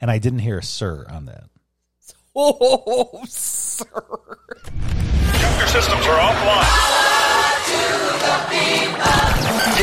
and I didn't hear a sir on that. Oh, sir. Your systems are offline.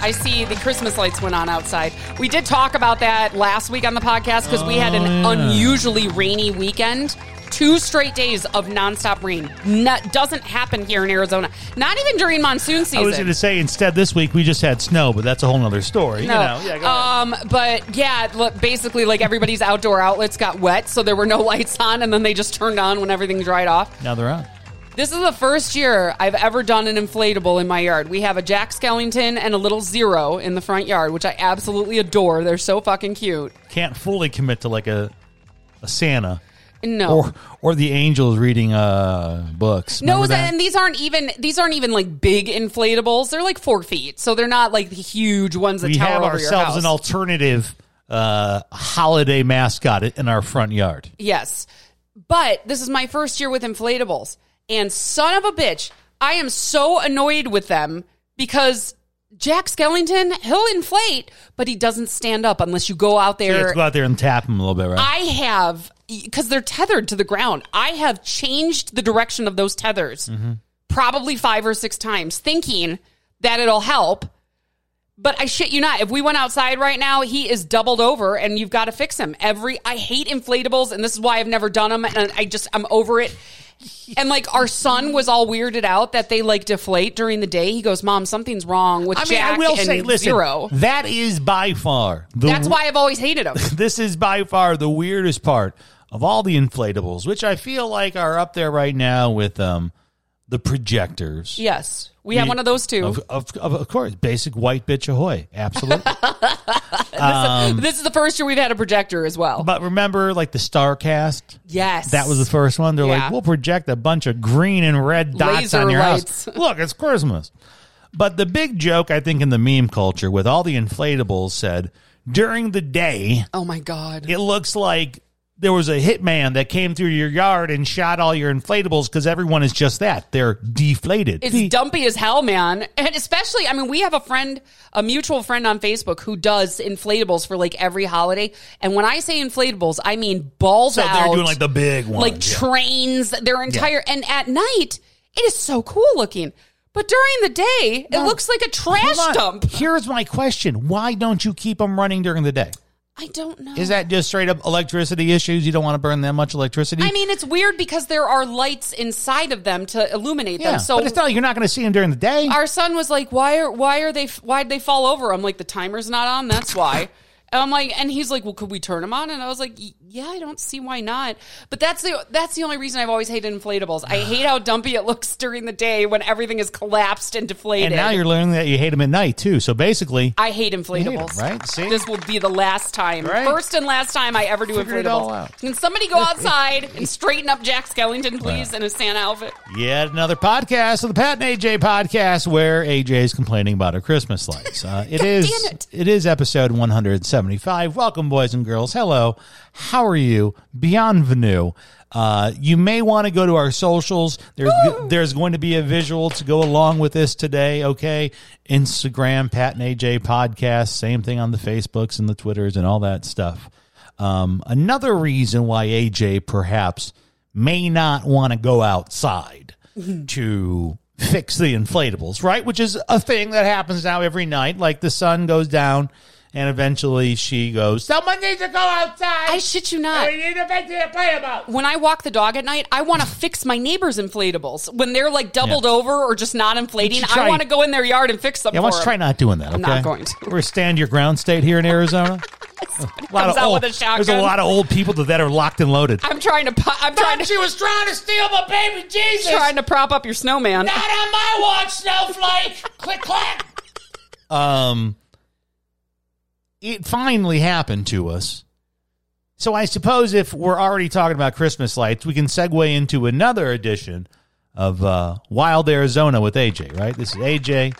I see the Christmas lights went on outside. We did talk about that last week on the podcast because we had an unusually rainy weekend. Two straight days of nonstop rain. No, doesn't happen here in Arizona. Not even during monsoon season. I was going to say instead this week we just had snow, but that's a whole nother story. No. You know, yeah, go ahead. um, but yeah, look, basically, like everybody's outdoor outlets got wet, so there were no lights on, and then they just turned on when everything dried off. now they're on. This is the first year I've ever done an inflatable in my yard. We have a Jack Skellington and a little zero in the front yard, which I absolutely adore. They're so fucking cute. Can't fully commit to like a a Santa No. or or the angels reading uh books. no, that? and these aren't even these aren't even like big inflatables. They're like four feet, so they're not like the huge ones that we tower have over your ourselves house. an alternative uh holiday mascot in our front yard. Yes. But this is my first year with inflatables. And son of a bitch, I am so annoyed with them because Jack Skellington, he'll inflate, but he doesn't stand up unless you go out So you have there. to go out there and tap him a little bit, right? I have, because they're tethered to the ground, I have changed the direction of those tethers Mm-hmm. probably five or six times, thinking that it'll help. But I shit you not. If we went outside right now, he is doubled over, and you've got to fix him. Every I hate inflatables, and this is why I've never done them, and I just I'm over it. And like our son was all weirded out that they like deflate during the day. He goes, "Mom, something's wrong with I mean, Jack I will and say, listen, Zero." that is by far the That's why I've always hated him. this is by far the weirdest part of all the inflatables, which I feel like are up there right now with um the projectors. yes, we have one of those too. Of, of, of, course, basic white bitch ahoy, absolutely. this is the first year we've had a projector as well. but remember, like the Starcast, yes, that was the first one. They're Yeah. like, we'll project a bunch of green and red dots Laser on your lights. house. Look, it's Christmas. But the big joke, I think, in the meme culture with all the inflatables said during the day, Oh my god. it looks like there was a hitman that came through your yard and shot all your inflatables because everyone is just that. They're deflated. It's The- dumpy as hell, man. And especially, I mean, we have a friend, a mutual friend on Facebook who does inflatables for like every holiday. And when I say inflatables, I mean balls so out. they're doing like the big ones. like yeah. trains, their entire, and at night, it is so cool looking. But during the day, it looks like a trash dump. Here's my question. Why don't you keep them running during the day? I don't know. Is that just straight up electricity issues? You don't want to burn that much electricity? I mean, it's weird because there are lights inside of them to illuminate yeah, them. So but it's not like you're not going to see them during the day. our son was like, "Why are why are they why did they fall over?" I'm like, "The timer's not on. That's why." And I'm like, and he's like, "Well, could we turn them on?" And I was like, "Y- "Yeah, I don't see why not." But that's the that's the only reason I've always hated inflatables. I hate how dumpy it looks during the day when everything is collapsed and deflated. and now you're learning that you hate them at night too. So basically, I hate hate 'em, inflatables. right? See? This will be the last time, Right. first and last time I ever do Figured it all out. inflatables. Can somebody go outside and straighten up Jack Skellington, please, in his Santa outfit? yet another podcast of the Pat and AJ podcast where AJ is complaining about her Christmas lights. Uh, it is damn it. it is episode 175. Welcome, boys and girls. Hello, how are you? Bienvenue. Uh, you may want to go to our socials. There's there's going to be a visual to go along with this today. Okay, Instagram Pat and AJ podcast. Same thing on the Facebooks and the Twitters and all that stuff. Um, another reason why AJ perhaps may not want to go outside to fix the inflatables, right? Which is a thing that happens now every night. Like the sun goes down and eventually she goes, Someone needs to go outside. I shit you not. We need a thing to play about. when I walk the dog at night, I want to fix my neighbor's inflatables. When they're like doubled Yeah. over or just not inflating, But you try- I want to go in their yard and fix them. Yeah, for let's try not doing that. Okay? I'm not going to. We're a stand your ground state here in Arizona. a lot comes of out old, with a shotgun. there's a lot of old people that are locked and loaded. I'm trying to. pu- I'm trying to. She was trying to steal my baby Jesus. Trying to prop up your snowman. Not on my watch, snowflake. Click clack. Um, it finally happened to us. So I suppose if we're already talking about Christmas lights, we can segue into another edition of uh, Wild Arizona with AJ, right? This is AJ.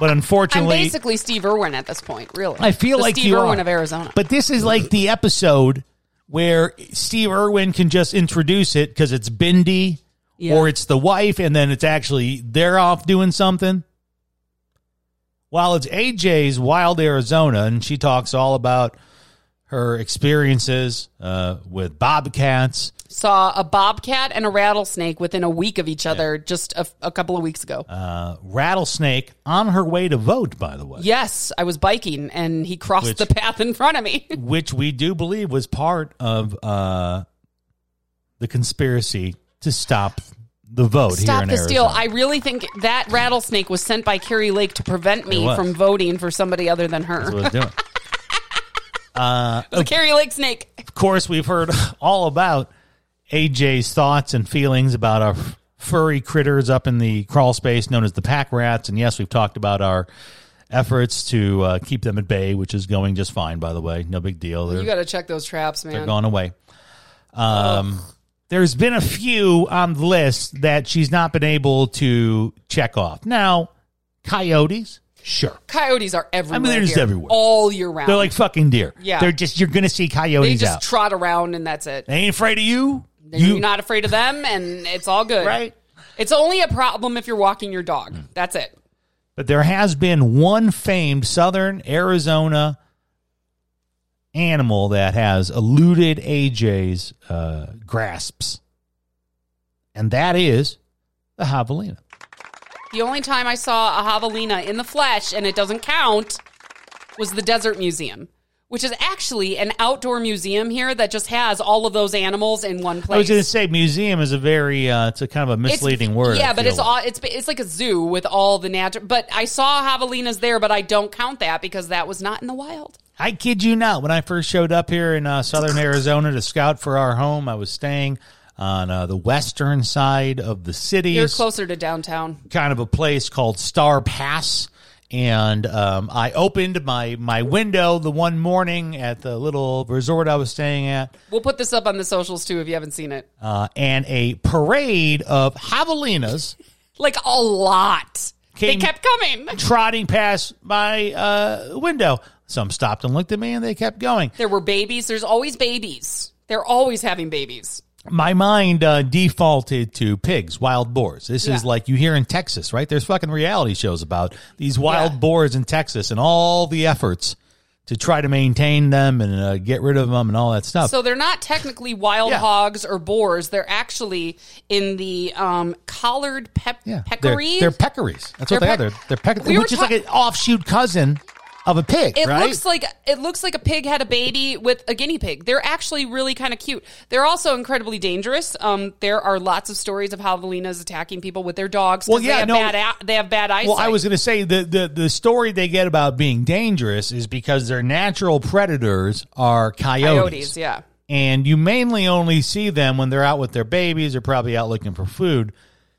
But I'm unfortunately, basically Steve Irwin at this point, really. I feel The like Steve you Irwin are. of Arizona. But this is like the episode where Steve Irwin can just introduce it because it's Bindi Yeah. or it's the wife, and then it's actually they're off doing something. While it's AJ's Wild Arizona, and she talks all about her experiences uh, with bobcats, Saw a bobcat and a rattlesnake within a week of each other just a, a couple of weeks ago. uh, rattlesnake on her way to vote, by the way, yes, I was biking and he crossed Which- the path in front of me. which we do believe was part of uh, the conspiracy to stop the vote here Stop in the steal. Arizona. I really think that rattlesnake was sent by Kari Lake to prevent me was. from voting for somebody other than her. That's what it's doing. It was Kari Lake snake. of course, we've heard all about AJ's thoughts and feelings about our furry critters up in the crawl space known as the pack rats. And yes, we've talked about our efforts to uh, keep them at bay, which is going just fine, by the way. No big deal. They're, You got to check those traps, man. they're going away. Um, there's been a few on the list that she's not been able to check off. Now, coyotes, sure. Coyotes are everywhere. I mean, they're just here, everywhere. all year round. They're like fucking deer. Yeah. They're just, you're going to see coyotes they just out. trot around and that's it. they ain't afraid of you. You're not afraid of them, and it's all good. Right. It's only a problem if you're walking your dog. That's it. But there has been one famed southern Arizona animal that has eluded AJ's uh, grasps, and that is the javelina. The only time I saw a javelina in the flesh, and it doesn't count, was the Desert Museum, which is actually an outdoor museum here that just has all of those animals in one place. I was going to say museum is a very uh, it's a kind of a It's- misleading word. Yeah, but it's like. all it's it's like a zoo with all the natural. But I saw javelinas there, but I don't count that because that was not in the wild. I kid you not. When I first showed up here in uh, southern Arizona to scout for our home, I was staying on uh, the western side of the city. You're closer to downtown. kind of a place called Starr Pass. And um, I opened my, my window the one morning at the little resort I was staying at, We'll put this up on the socials too if you haven't seen it. uh, and a parade of javelinas Like a lot. Came- they kept coming. trotting past my uh, window. Some stopped and looked at me, and they kept going. There were babies. There's always babies. They're always having babies. my mind uh, defaulted to pigs, wild boars. This is like you hear in Texas, right? There's fucking reality shows about these wild Yeah. boars in Texas and all the efforts to try to maintain them and uh, get rid of them and all that stuff. So they're not technically wild Yeah. hogs or boars. They're actually in the um, collared pep- yeah. They're, they're peccaries. That's what They're they are. peck- They're, they're peck- We which is ta- like an offshoot cousin of a pig, It right? looks like it looks like a pig had a baby with a guinea pig. They're actually really kind of cute. They're also incredibly dangerous. Um, there are lots of stories of how javelinas attacking people with their dogs. Well, yeah, they have no- bad they have bad eyesight. Well, I was going to say the, the the story they get about being dangerous is because their natural predators are coyotes. Yeah, and you mainly only see them when they're out with their babies or probably out looking for food.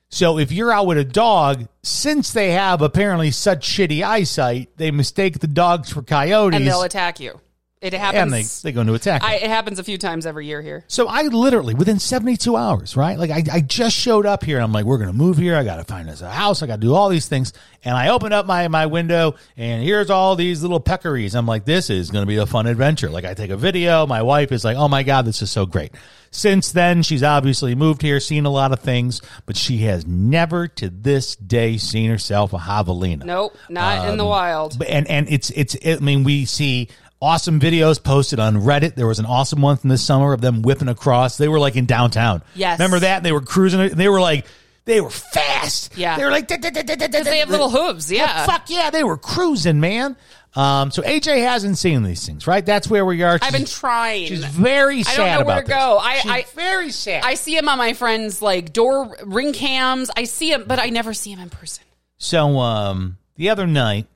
So if you're out with a dog, since they have apparently such shitty eyesight, they mistake the dogs for coyotes and they'll attack you. It happens. and they, they go into attack. I, it happens a few times every year here. so I literally within 72 hours, right? Like I, I just showed up here. I'm like, we're going to move here. I got to find us a house. I got to do all these things. And I open up my, my window and here's all these little peccaries. I'm like, this is going to be a fun adventure. Like I take a video. My wife is like, oh my God, this is so great. Since then, she's obviously moved here, seen a lot of things, but she has never to this day seen herself a javelina. Nope, not in the Um, wild. And and it's it's I mean we see awesome videos posted on Reddit. There was an awesome one from this summer of them whipping across. They were like in downtown. Yes. remember that? They were cruising. They were like they were fast. Yeah. they were like they have little hooves. Yeah. Fuck yeah, they were cruising, man. Um, so AJ hasn't seen these things, right? That's where we are. I've been trying. She's very I sad don't know where to this. go. I- She's I- very sad. I see him on my friends' like door ring cams. I see him, but I never see him in person. So um, the other night,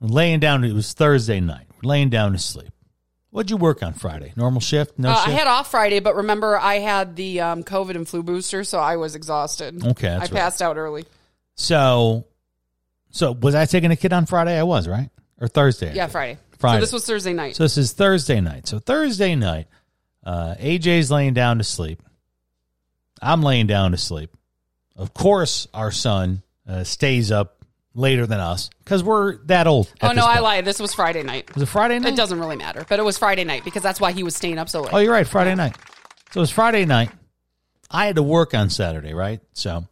laying down. It was Thursday night. Laying down to sleep. What'd you work on Friday? Normal shift? No Uh, shift. I had off Friday, but remember I had the um, COVID and flu booster, so I was exhausted. Okay, I right. passed out early. So, so was I taking a kid on Friday? I was right or Thursday? I Yeah, think. Friday. Friday. So this was Thursday night. So this is Thursday night. So Thursday night, uh, AJ's laying down to sleep. I'm laying down to sleep. Of course, our son uh, stays up later than us because we're that old. Oh no, I lied. This was Friday night. Was it Friday night? It doesn't really matter, but it was Friday night because that's why he was staying up so late. Oh, you're right. Friday night. So it was Friday night. I had to work on Saturday, right? So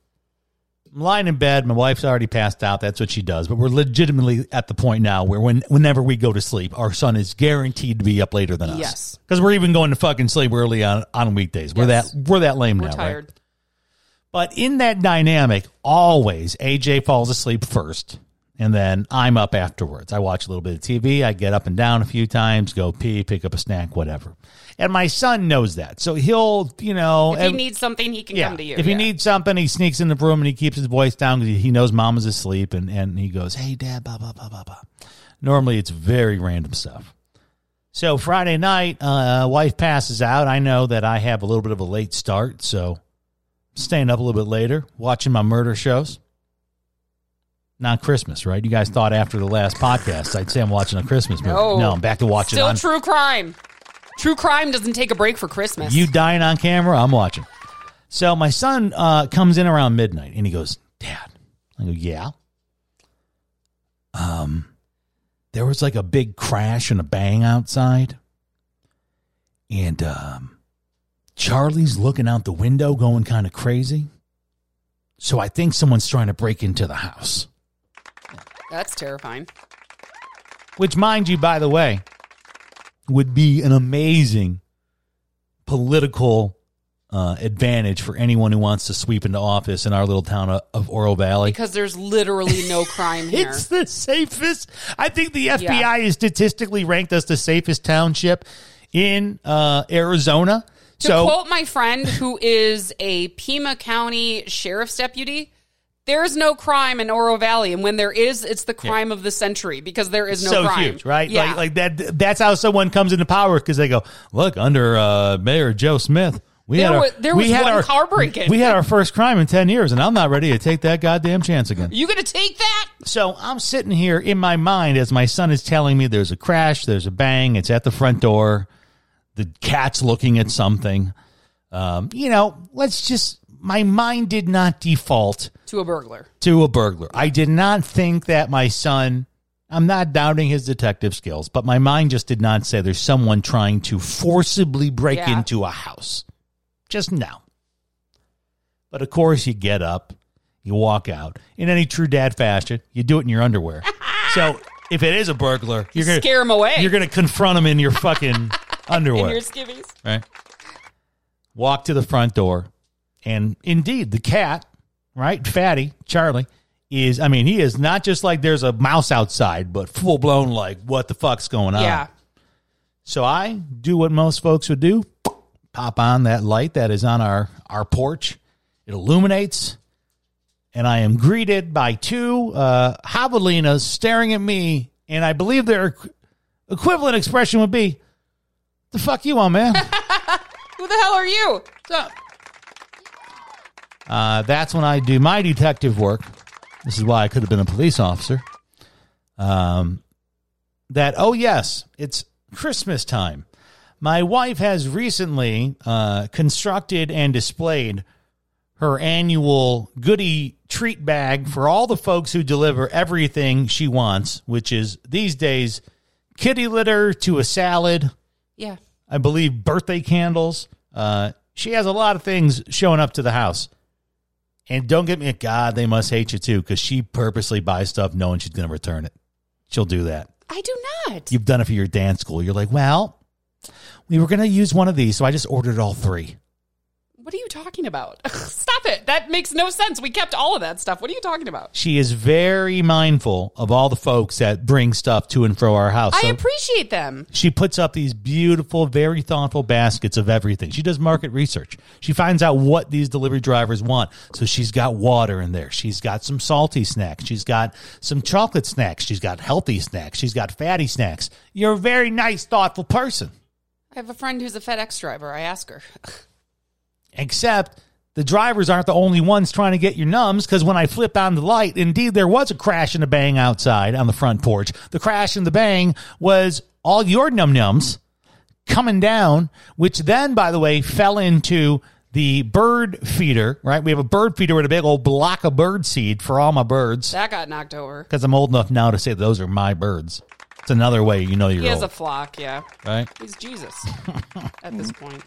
I'm lying in bed. My wife's already passed out. That's what she does. But we're legitimately at the point now where when whenever we go to sleep, our son is guaranteed to be up later than us. Yes. Because we're even going to fucking sleep early on on weekdays. We're Yes. that we're that lame We're now, right? But in that dynamic, always AJ falls asleep first, and then I'm up afterwards. I watch a little bit of TV. I get up and down a few times, go pee, pick up a snack, whatever. And my son knows that, so he'll, you know, If he ev- needs something, he can yeah. come to you. If he Yeah. needs something, he sneaks in the room and he keeps his voice down because he knows mom is asleep, and and he goes, "Hey, dad," blah blah blah blah blah. Normally, it's very random stuff. So Friday night, uh, wife passes out. I know that I have a little bit of a late start, so staying up a little bit later, watching my murder shows. Not Christmas, right? You guys thought after the last podcast I'd say I'm watching a Christmas movie. No. No, I'm back to watching Still on true crime. True crime doesn't take a break for Christmas. you dying on camera, I'm watching. So my son uh, comes in around midnight and he goes, Dad. I go, Yeah. Um, there was like a big crash and a bang outside. And um, Charlie's looking out the window going kind of crazy. So I think someone's trying to break into the house. That's terrifying. Which, mind you, by the way, would be an amazing political uh, advantage for anyone who wants to sweep into office in our little town of, of Oro Valley. Because there's literally no crime here. It's the safest. I think the FBI Yeah. is statistically ranked as the safest township in uh, Arizona. To so quote my friend who is a Pima County sheriff's deputy, there's no crime in Oro Valley, and when there is, it's the crime of the century because there is no so crime. huge, right? Yeah. Like, like that. That's how someone comes into power because they go, look, under uh, Mayor Joe Smith, we There had our, was- there we was had one our car break-in. We had our first crime in ten years, and I'm not ready to take that goddamn chance again. you gonna take that? So I'm sitting here in my mind as my son is telling me there's a crash, there's a bang, it's at the front door, the cat's looking at something. Um, you know, let's just. My mind did not default To a burglar. to a burglar. I did not think that my son. I'm not doubting his detective skills, but my mind just did not say there's someone trying to forcibly break Yeah. into a house. Just no. But of course, you get up, you walk out in any true dad fashion. You do it in your underwear. so if it is a burglar, you're gonna Scare him away. You're gonna confront him in your fucking underwear in your skivvies. right? Walk to the front door, and indeed, the cat, right, Fatty Charlie, is. I mean, he is not just like there's a mouse outside, but full blown like what the fuck's going on. Yeah. So I do what most folks would do: pop on that light that is on our our porch. It illuminates, and I am greeted by two uh, javelinas staring at me, and I believe their equivalent expression would be, "The fuck you on, man." Who the hell are you? So, uh, that's when I do my detective work. This is why I could have been a police officer. Um, that oh yes, it's Christmas time. My wife has recently uh, constructed and displayed her annual goody treat bag for all the folks who deliver everything she wants, which is these days kitty litter to a salad, Yeah. I believe birthday candles. Uh, she has a lot of things showing up to the house. And don't get me, God, they must hate you too, because she purposely buys stuff knowing she's going to return it. She'll do that. I do not. You've done it for your dance school. You're like, well, we were going to use one of these, so I just ordered all three. What are you talking about? Stop it. That makes no sense. We kept all of that stuff. What are you talking about? She is very mindful of all the folks that bring stuff to and fro our house. I So appreciate them. she puts up these beautiful, very thoughtful baskets of everything. She does market research. She finds out what these delivery drivers want. So she's got water in there. She's got some salty snacks. She's got some chocolate snacks. She's got healthy snacks. She's got fatty snacks. You're a very nice, thoughtful person. I have a friend who's a FedEx driver. I ask her. Except the drivers aren't the only ones trying to get your numbs because when I flip on the light, indeed there was a crash and a bang outside on the front porch. The crash and the bang was all your num nums coming down, which then, by the way, fell into the bird feeder, right? We have a bird feeder with a big old block of bird seed for all my birds That got knocked over. because I'm old enough now to say those are my birds. It's another way you know you're He has old, a flock, yeah. right? He's Jesus at this point.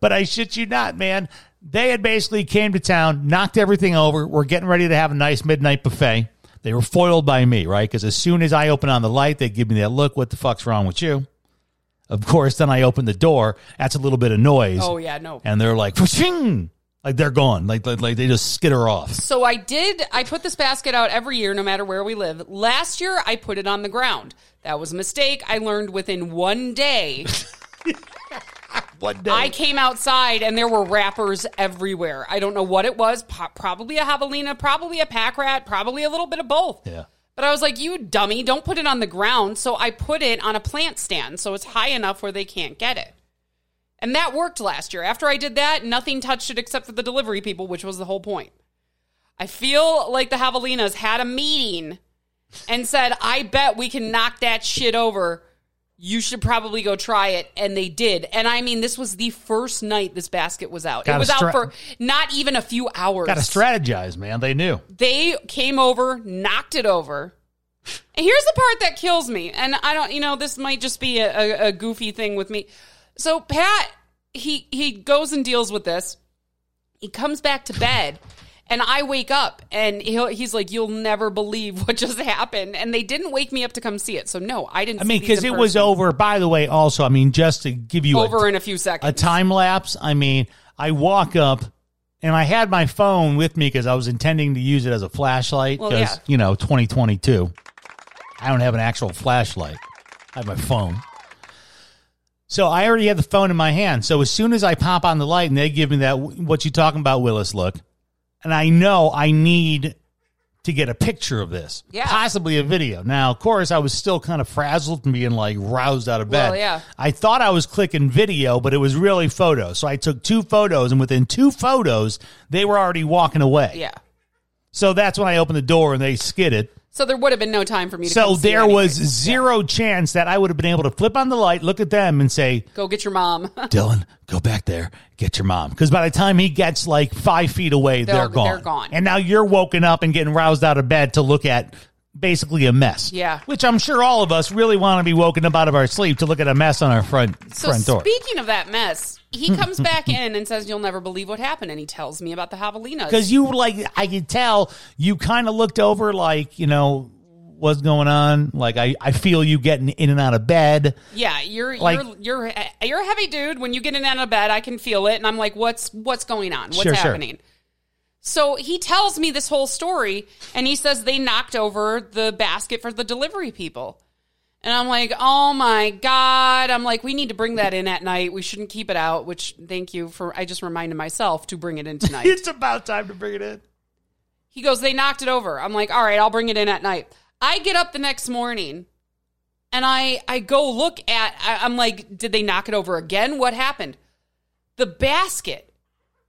But I shit you not, man. They had basically came to town, knocked everything over. We're getting ready to have a nice midnight buffet. They were foiled by me, right? Because as soon as I open on the light, they give me that look. What the fuck's wrong with you? Of course, then I open the door. That's a little bit of noise. Oh yeah, no. And they're like, like they're gone. Like, like, like they just skitter off. So I did. I put this basket out every year, no matter where we live. Last year, I put it on the ground. That was a mistake. I learned within one day. One day. I came outside and there were wrappers everywhere. I don't know what it was. Po- probably a javelina, probably a pack rat, probably a little bit of both. yeah. But I was like, you dummy, don't put it on the ground. So I put it on a plant stand so it's high enough where they can't get it. And that worked last year. After I did that, nothing touched it except for the delivery people, which was the whole point. I feel like the Javelinas had a meeting and said, I bet we can knock that shit over. You should probably go try it. And they did. And I mean, this was the first night this basket was out. Gotta it was stra- out for not even a few hours Got to strategize, man. They knew. they came over, knocked it over. And here's the part that kills me. And I don't, you know, this might just be a, a, a goofy thing with me. So Pat, he he goes and deals with this. He comes back to bed, and I wake up, and he'll, he's like, "You'll never believe what just happened." And they didn't wake me up to come see it, so no, I didn't. I mean, because it was over. By the way, also, I mean, just to give you over a, in a few seconds. a time lapse. I mean, I walk up and I had my phone with me because I was intending to use it as a flashlight Well, because yeah. you know 2022. I don't have an actual flashlight. I have my phone. So I already had the phone in my hand. So as soon as I pop on the light and they give me that what you talking about Willis look, and I know I need to get a picture of this, Yeah. possibly a video. Now, of course, I was still kind of frazzled and being like roused out of bed. Well, yeah. I thought I was clicking video, but it was really photos. So I took two photos, and within two photos, they were already walking away. yeah. So that's when I opened the door and they skidded. So there would have been no time for me to. So there was zero chance that I would have been able to flip on the light, look at them, and say, Go get your mom. Dylan, go back there, get your mom. Because by the time he gets like five feet away, they're, They're- gone. they're gone. And now you're woken up and getting roused out of bed to look at basically a mess. Yeah. Which I'm sure all of us really want to be woken up out of our sleep to look at a mess on our front So front door. speaking of that mess, he hmm. comes back in and says, "You'll never believe what happened," and he tells me about the javelinas. Because you like, I could tell you kind of looked over like, you know, what's going on. Like, I, I feel you getting in and out of bed. yeah, you're like- you're you're you're a heavy dude. When you get in and out of bed, I can feel it, and I'm like, "What's what's going on? What's Sure, sure. Happening?" So he tells me this whole story, and he says they knocked over the basket for the delivery people. And I'm like, oh my God. I'm like, we need to bring that in at night. We shouldn't keep it out, which thank you for, I just reminded myself to bring it in tonight. It's about time to bring it in. He goes, they knocked it over. I'm like, all right, I'll bring it in at night. I get up the next morning and I I go look at I, I'm like, did they knock it over again? What happened? The basket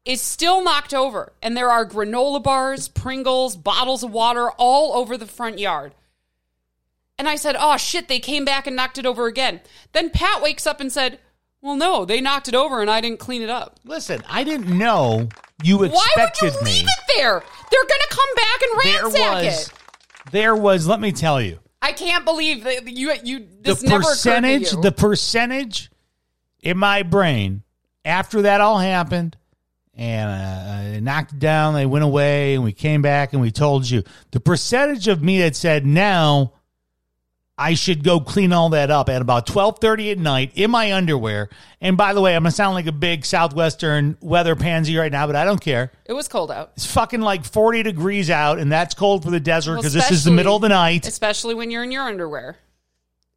is still knocked over, and there are granola bars, Pringles, bottles of water all over the front yard. And I said, oh shit, they came back and knocked it over again. Then Pat wakes up and said, well, no, they knocked it over and I didn't clean it up. Listen, I didn't know you expected Why would you me. leave it there? They're gonna come back and there ransack was, it. there was. Let me tell you, I can't believe that you you this the never percentage, occurred to you. the percentage in my brain after that all happened, and uh, I knocked it down. They went away, and we came back, and we told you the percentage of me that said now. I should go clean all that up at about twelve thirty at night in my underwear. And by the way, I'm gonna sound like a big southwestern weather pansy right now, but I don't care. it was cold out, It's fucking like 40 degrees out, and that's cold for the desert Well, because this is the middle of the night. especially when you're in your underwear.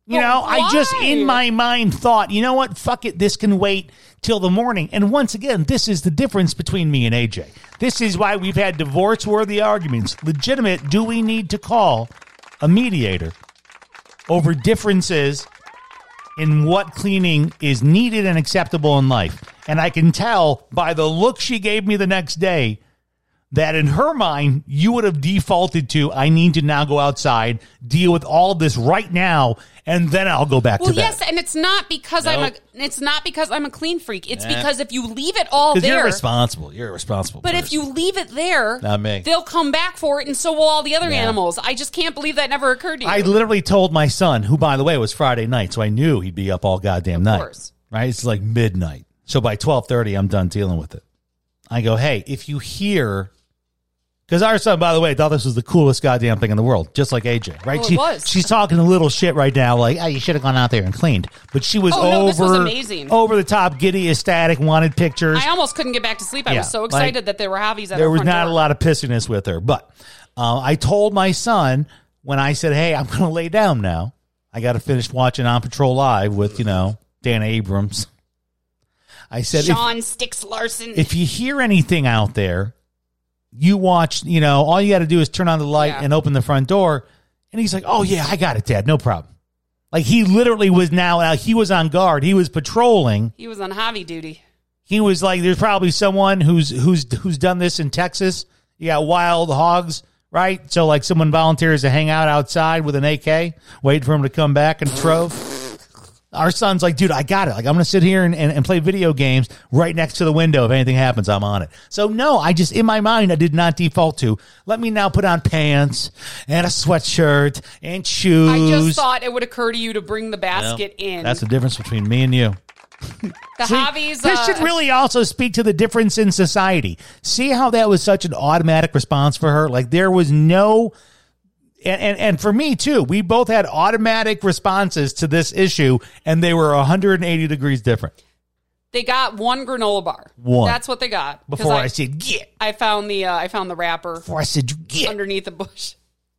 You know, I just in my mind thought, you know what? Fuck it. This can wait till the morning. And once again, this is the difference between me and AJ. This is why we've had divorce worthy arguments. Legitimate. Do we need to call a mediator over differences in what cleaning is needed and acceptable in life? And I can tell by the look she gave me the next day that in her mind you would have defaulted to I need to now go outside, deal with all this right now, and then I'll go back Well, to bed. yes, and it's not because I'm Nope. a it's not because I'm a clean freak. It's Nah. because if you leave it all Because there, you're responsible. You're a responsible. but if person. you leave it there, Not me. they'll come back for it, and so will all the other Yeah. animals. I just can't believe that never occurred to you. I literally told my son, who by the way was Friday night, so I knew he'd be up all goddamn night. course. Right? It's like midnight. So by twelve thirty, I'm done dealing with it. I go, hey, if you hear, because our son, by the way, thought this was the coolest goddamn thing in the world, just like AJ, right? Oh, she, was. She's talking a little shit right now, like, oh, you should have gone out there and cleaned. But she was Oh, no, over, was amazing. over the top, giddy, ecstatic, wanted pictures. I almost couldn't get back to sleep. I Yeah, was so like, excited that there were hobbies there was not door. a lot of pissiness with her. But uh, I told my son when I said, "Hey, I'm going to lay down now. I got to finish watching On Patrol Live with you know Dan Abrams." I said, if, Sticks Larkin. "If you hear anything out there, you watch. You know, all you got to do is turn on the light Yeah. and open the front door." And he's like, "Oh yeah, I got it, Dad. No problem." Like he literally was now. Uh, he was on guard. He was patrolling he was on hobby duty. he was like, "There's probably someone who's who's who's done this in Texas. You got wild hogs, right? So like, someone volunteers to hang out outside with an AK, wait for him to come back and trove." Our son's like, "Dude, I got it. Like, I'm gonna sit here and, and, and play video games right next to the window. If anything happens, I'm on it." So no, I just in my mind, I did not default to. Let me now put on pants and a sweatshirt and shoes. I just thought it would occur to you to bring the basket in. That's the difference between me and you. the hobbies. This uh, should really also speak to the difference in society. See how that was such an automatic response for her? Like there was no and, and, and for me too, we both had automatic responses to this issue and they were 180 degrees different. They got one granola bar. One. That's what they got. 'Cause Before I, said get, I found the uh, I found the wrapper before I said you get. underneath the bush.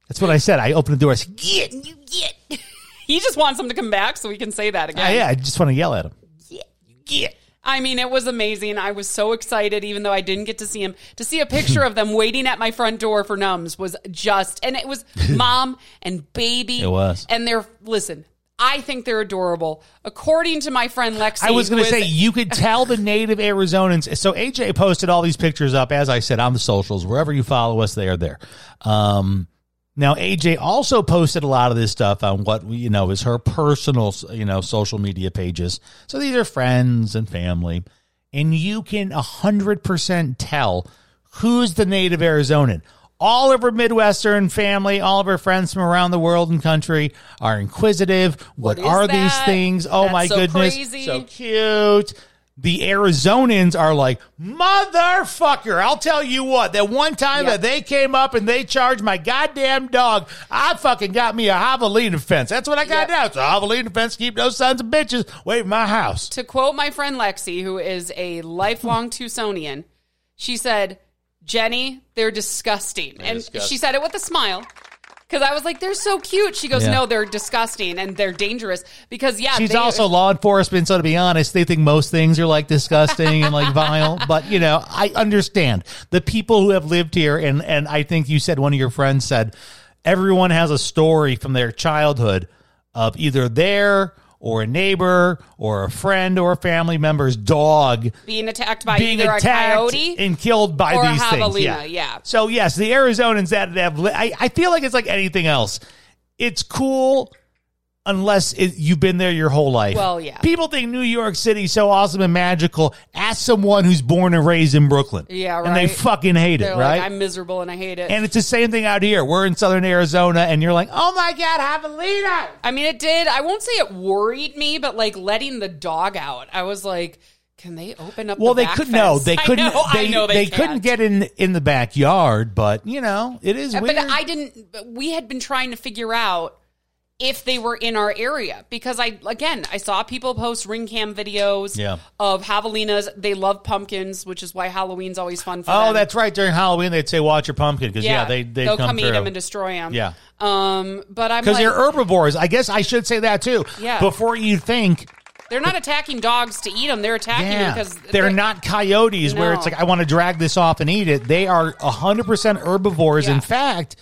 That's what I said. I opened the door. I said get. You get. he just wants them to come back so we can say that again. Ah, yeah, I just want to yell at him. Get. You get. I mean, it was amazing. I was so excited, even though I didn't get to see him. To see a picture of them waiting at my front door for Nums was just, and it was mom and baby. It was. and they're listen. I think they're adorable. According to my friend Lexi, I was going to say you could tell the native Arizonans. So AJ posted all these pictures up, as I said, on the socials. Wherever you follow us, they are there. Um, now AJ also posted a lot of this stuff on what you know is her personal, you know, social media pages. So these are friends and family, and you can a hundred percent tell who's the native Arizonan. All of her Midwestern family, all of her friends from around the world and country are inquisitive. What, What are these things? Oh That's my so goodness. crazy. So cute. The Arizonans are like, motherfucker, I'll tell you what, that one time Yep. that they came up and they charged my goddamn dog, I fucking got me a javelina fence. That's what I got Yep. now. It's a javelina fence. Keep those sons of bitches away from my house. to quote my friend Lexi, who is a lifelong Tucsonian, she said, Jenny, they're disgusting. and she said it with a smile. Because I was like, they're so cute. She goes, Yeah. no, they're disgusting and they're dangerous. Because, yeah, She's they- also law enforcement, so to be honest, they think most things are like disgusting and like vile. But you know, I understand the people who have lived here, and and I think you said one of your friends said everyone has a story from their childhood of either their or a neighbor or a friend or a family member's dog being attacked by being either a attacked coyote. and killed by these things. Yeah. yeah. So yes, the Arizonans that have, I, I feel like it's like anything else. It's cool unless it, you've been there your whole life. Well, yeah. People think New York City's so awesome and magical. Ask someone who's born and raised in Brooklyn. Yeah, right. And they fucking hate They're it, right? I'm miserable and I hate it. and it's the same thing out here. We're in southern Arizona, and you're like, oh my God, javelina. I mean, it did. I won't say it worried me, but like letting the dog out, I was like, can they open up? Well, the they back couldn't. No, they couldn't. know, they I know they, they, couldn't get in in the backyard. But you know, it is But weird. I didn't. We had been trying to figure out if they were in our area because I again I saw people post ring cam videos Yeah. of javelinas. They love pumpkins, which is why Halloween's always fun for Oh, them. Oh, that's right. During Halloween, they'd say, "Watch your pumpkin," because yeah, they they will come, come, eat through. them and destroy them. Yeah. Um, but I'm because like, they're herbivores. I guess I should say that too. Yeah. Before you think, they're not attacking dogs to eat them. They're attacking them because they're not coyotes where it's like I want to drag this off and eat it. They are hundred percent herbivores. In fact,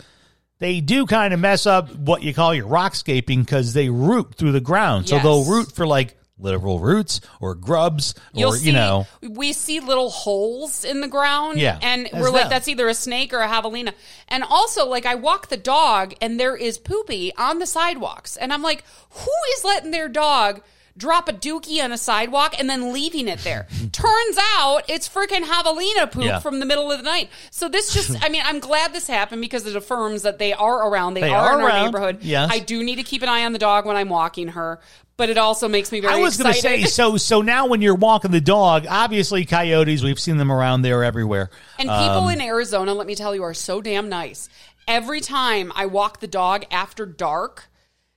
they do kind of mess up what you call your rockscaping because they root through the ground. So they'll root for like literal roots or grubs You'll or see, you know we see little holes in the ground. Yeah, And we're like, that's either a snake or a javelina. And also, like, I walk the dog and there is poopy on the sidewalks. And I'm like, who is letting their dog drop a dookie on a sidewalk and then leaving it there? Turns out it's freaking javelina poop Yeah. from the middle of the night. So this just, I mean, I'm glad this happened because it affirms that they are around. They, They are, are in our neighborhood. yes. I do need to keep an eye on the dog when I'm walking her. But it also makes me very I was going to say so. So now, when you're walking the dog, obviously coyotes. We've seen them around there everywhere. And people um, in Arizona, let me tell you, are so damn nice. Every time I walk the dog after dark,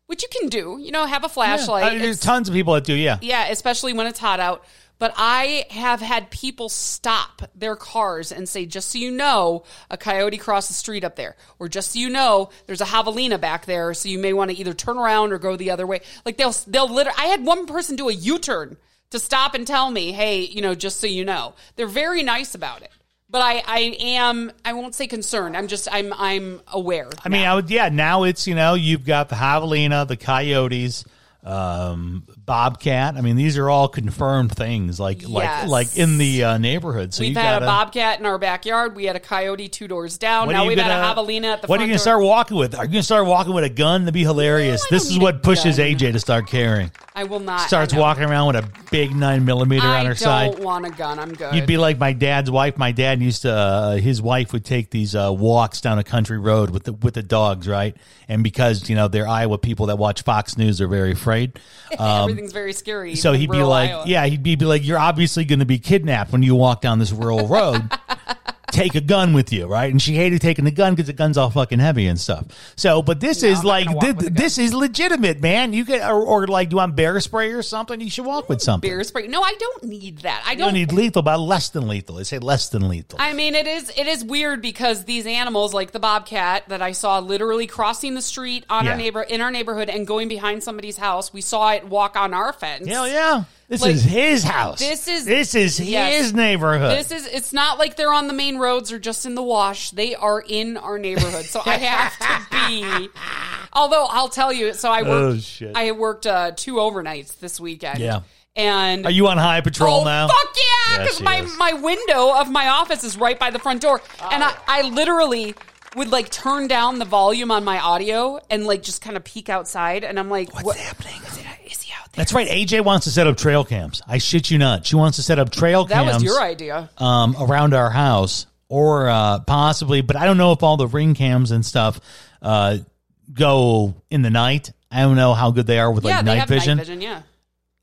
which you can do, you know, have a flashlight. Mean, there's tons of people that do. Yeah, yeah, especially when it's hot out. But I have had people stop their cars and say, just so you know, a coyote crossed the street up there. Or just so you know, there's a javelina back there, so you may want to either turn around or go the other way. Like they'll they'll literally I had one person do a U-turn to stop and tell me, hey, you know, just so you know. They're very nice about it. But I, I am I won't say concerned. I'm just I'm I'm aware. I mean, I would. Yeah, now it's you know you've got the javelina, the coyotes, um, bobcat. I mean, these are all confirmed things. Like like Yes. like in the uh, neighborhood. So We've you had gotta, a bobcat in our backyard. We had a coyote two doors down. Now we've gonna, had a javelina at the front. What are you door. to start walking with? Are you going to start walking with a gun? That'd be hilarious. I this is what pushes gun. AJ to start carrying. I will not. Starts walking around with a big nine millimeter I on her side. I don't want a gun. I'm good. You'd be like my dad's wife. My dad used to. Uh, his wife would take these uh, walks down a country road with the with the dogs, right? And because you know they're Iowa people that watch Fox News, they're very afraid. Everything's very scary. Um, So he'd be like, Iowa. yeah, he'd be, be like, you're obviously going to be kidnapped when you walk down this rural road. Take a gun with you, right? And she hated taking the gun because the gun's all fucking heavy and stuff. So, but this is like, gonna walk thi- with a gun. this is legitimate, man. You get, or, or like, do you want bear spray or something? You should walk with something. bear spray. No, I don't need that. I don't. don't need lethal, but less than lethal. They say less than lethal. I mean, it is it is weird because these animals, like the bobcat that I saw literally crossing the street on Yeah. our neighbor in our neighborhood and going behind somebody's house. We saw it walk on our fence. Hell yeah. This Like, is his house. this is- this is yes. his neighborhood. This is it's not like they're on the main roads or just in the wash. They are in our neighborhood. So I have to be Although I'll tell you, so I worked Oh. I worked uh, two overnights this weekend. Yeah. And Are you on high patrol oh, now? Fuck yeah! Yeah, Because she my, is. my window of my office is right by the front door. And I, I literally would like turn down the volume on my audio and like just kind of peek outside. And I'm like, What's what happening? is he out there? That's right. AJ wants to set up trail cams. I shit you not. She wants to set up trail That cams. was your idea. um, around our house, or uh, possibly, but I don't know if all the ring cams and stuff uh, go in the night. I don't know how good they are with yeah, like they night have vision. night vision. Yeah.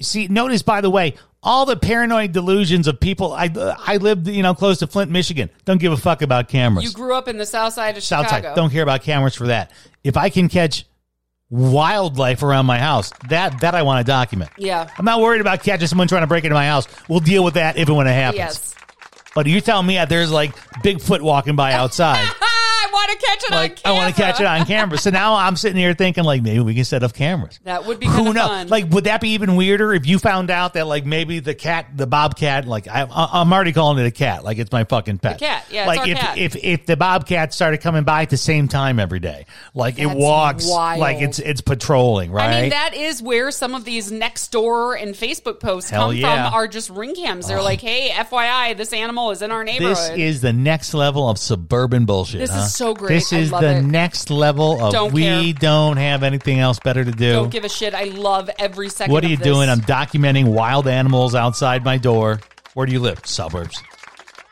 See, notice by the way, all the paranoid delusions of people. I I lived you know close to Flint, Michigan. Don't give a fuck about cameras. You grew up in the south side of South Chicago. side, don't care about cameras for that. If I can catch wildlife around my house, that that I want to document. Yeah. I'm not worried about catching someone trying to break into my house. We'll deal with that if and when it happens. Yes. But you're telling me that there's like Bigfoot walking by outside. I want to catch it like on I camera. want to catch it on camera. So now I'm sitting here thinking like maybe we can set up cameras. That would be Who knows? fun. Like, would that be even weirder if you found out that like maybe the cat, the bobcat, like I, I'm already calling it a cat, like it's my fucking pet. The cat, yeah, Like if cat. if if the bobcat started coming by at the same time every day, like it walks, wild. like it's it's patrolling, right? I mean, that is where some of these next door and Facebook posts Hell come yeah. from are just ring cams. They're oh. like, hey, FYI, this animal is in our neighborhood. this is the next level of suburban bullshit. This is huh? So great. This is the it. next level of Don't we care. don't have anything else better to do. Don't give a shit. I love every second What are you this. doing? I'm documenting wild animals outside my door. Where do you live? Suburbs.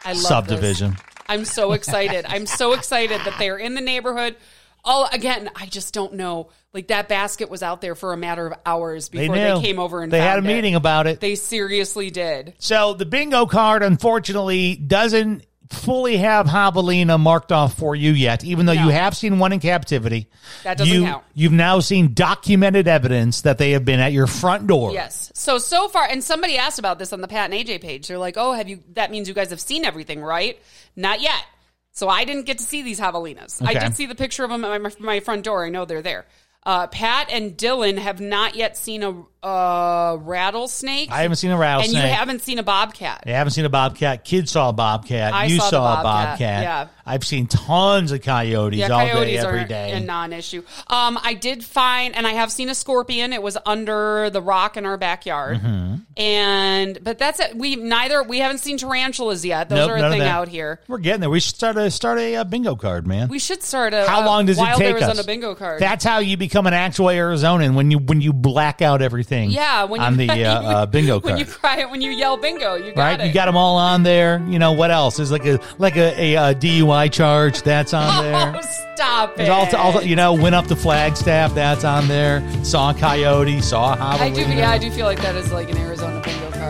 I love subdivision. this. I'm so excited. I'm so excited that they're in the neighborhood. Oh, again, I just don't know. Like that basket was out there for a matter of hours before they, knew. came over and they had a it. meeting about it. They seriously did. so the bingo card, unfortunately, doesn't fully have javelina marked off for you yet, even though No. you have seen one in captivity. That doesn't you, count. You've now seen documented evidence that they have been at your front door. Yes. So so far, and somebody asked about this on the Pat and AJ page. They're like, "Oh, have you? That means you guys have seen everything, right? Not yet. So I didn't get to see these javelinas. I did see the picture of them at my, my front door. I know they're there. Uh, Pat and Dylan have not yet seen a a rattlesnake. I haven't seen a rattlesnake. and you haven't seen a bobcat. I haven't seen a bobcat. Kids saw a bobcat. I you saw saw, the a bobcat, bobcat. yeah. I've seen tons of coyotes Yeah, all coyotes day, are every day. a non-issue. Um, I did find, and I have seen a scorpion. It was under the rock in our backyard, Mm-hmm. and but that's it. We neither we haven't seen tarantulas yet. Those Nope, are a thing out here. We're getting there. We should start a start a, uh bingo card, man. We should start a. how long does it take Arizona us? bingo card. That's how you become an actual Arizonan when you when you black out everything. Yeah, when you, on the uh, uh, bingo when you cry it when you yell bingo, you got Right, it. you got them all on there. You know what else? There's like a like a, a, uh DUI charge that's on there. Oh, stop it! Also, also, you know, went up to Flagstaff. That's on there. Saw a coyote. Saw a I do. Yeah, I do feel like that is like an Arizona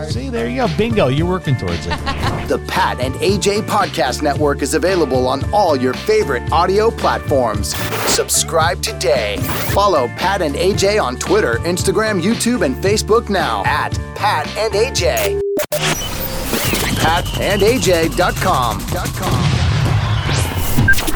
bingo card. See, there you go. Bingo. You're working towards it. The Pat and AJ Podcast Network is available on all your favorite audio platforms. Subscribe today. Follow Pat and AJ on Twitter, Instagram, YouTube, and Facebook now at Pat and AJ. PatandAJ.com.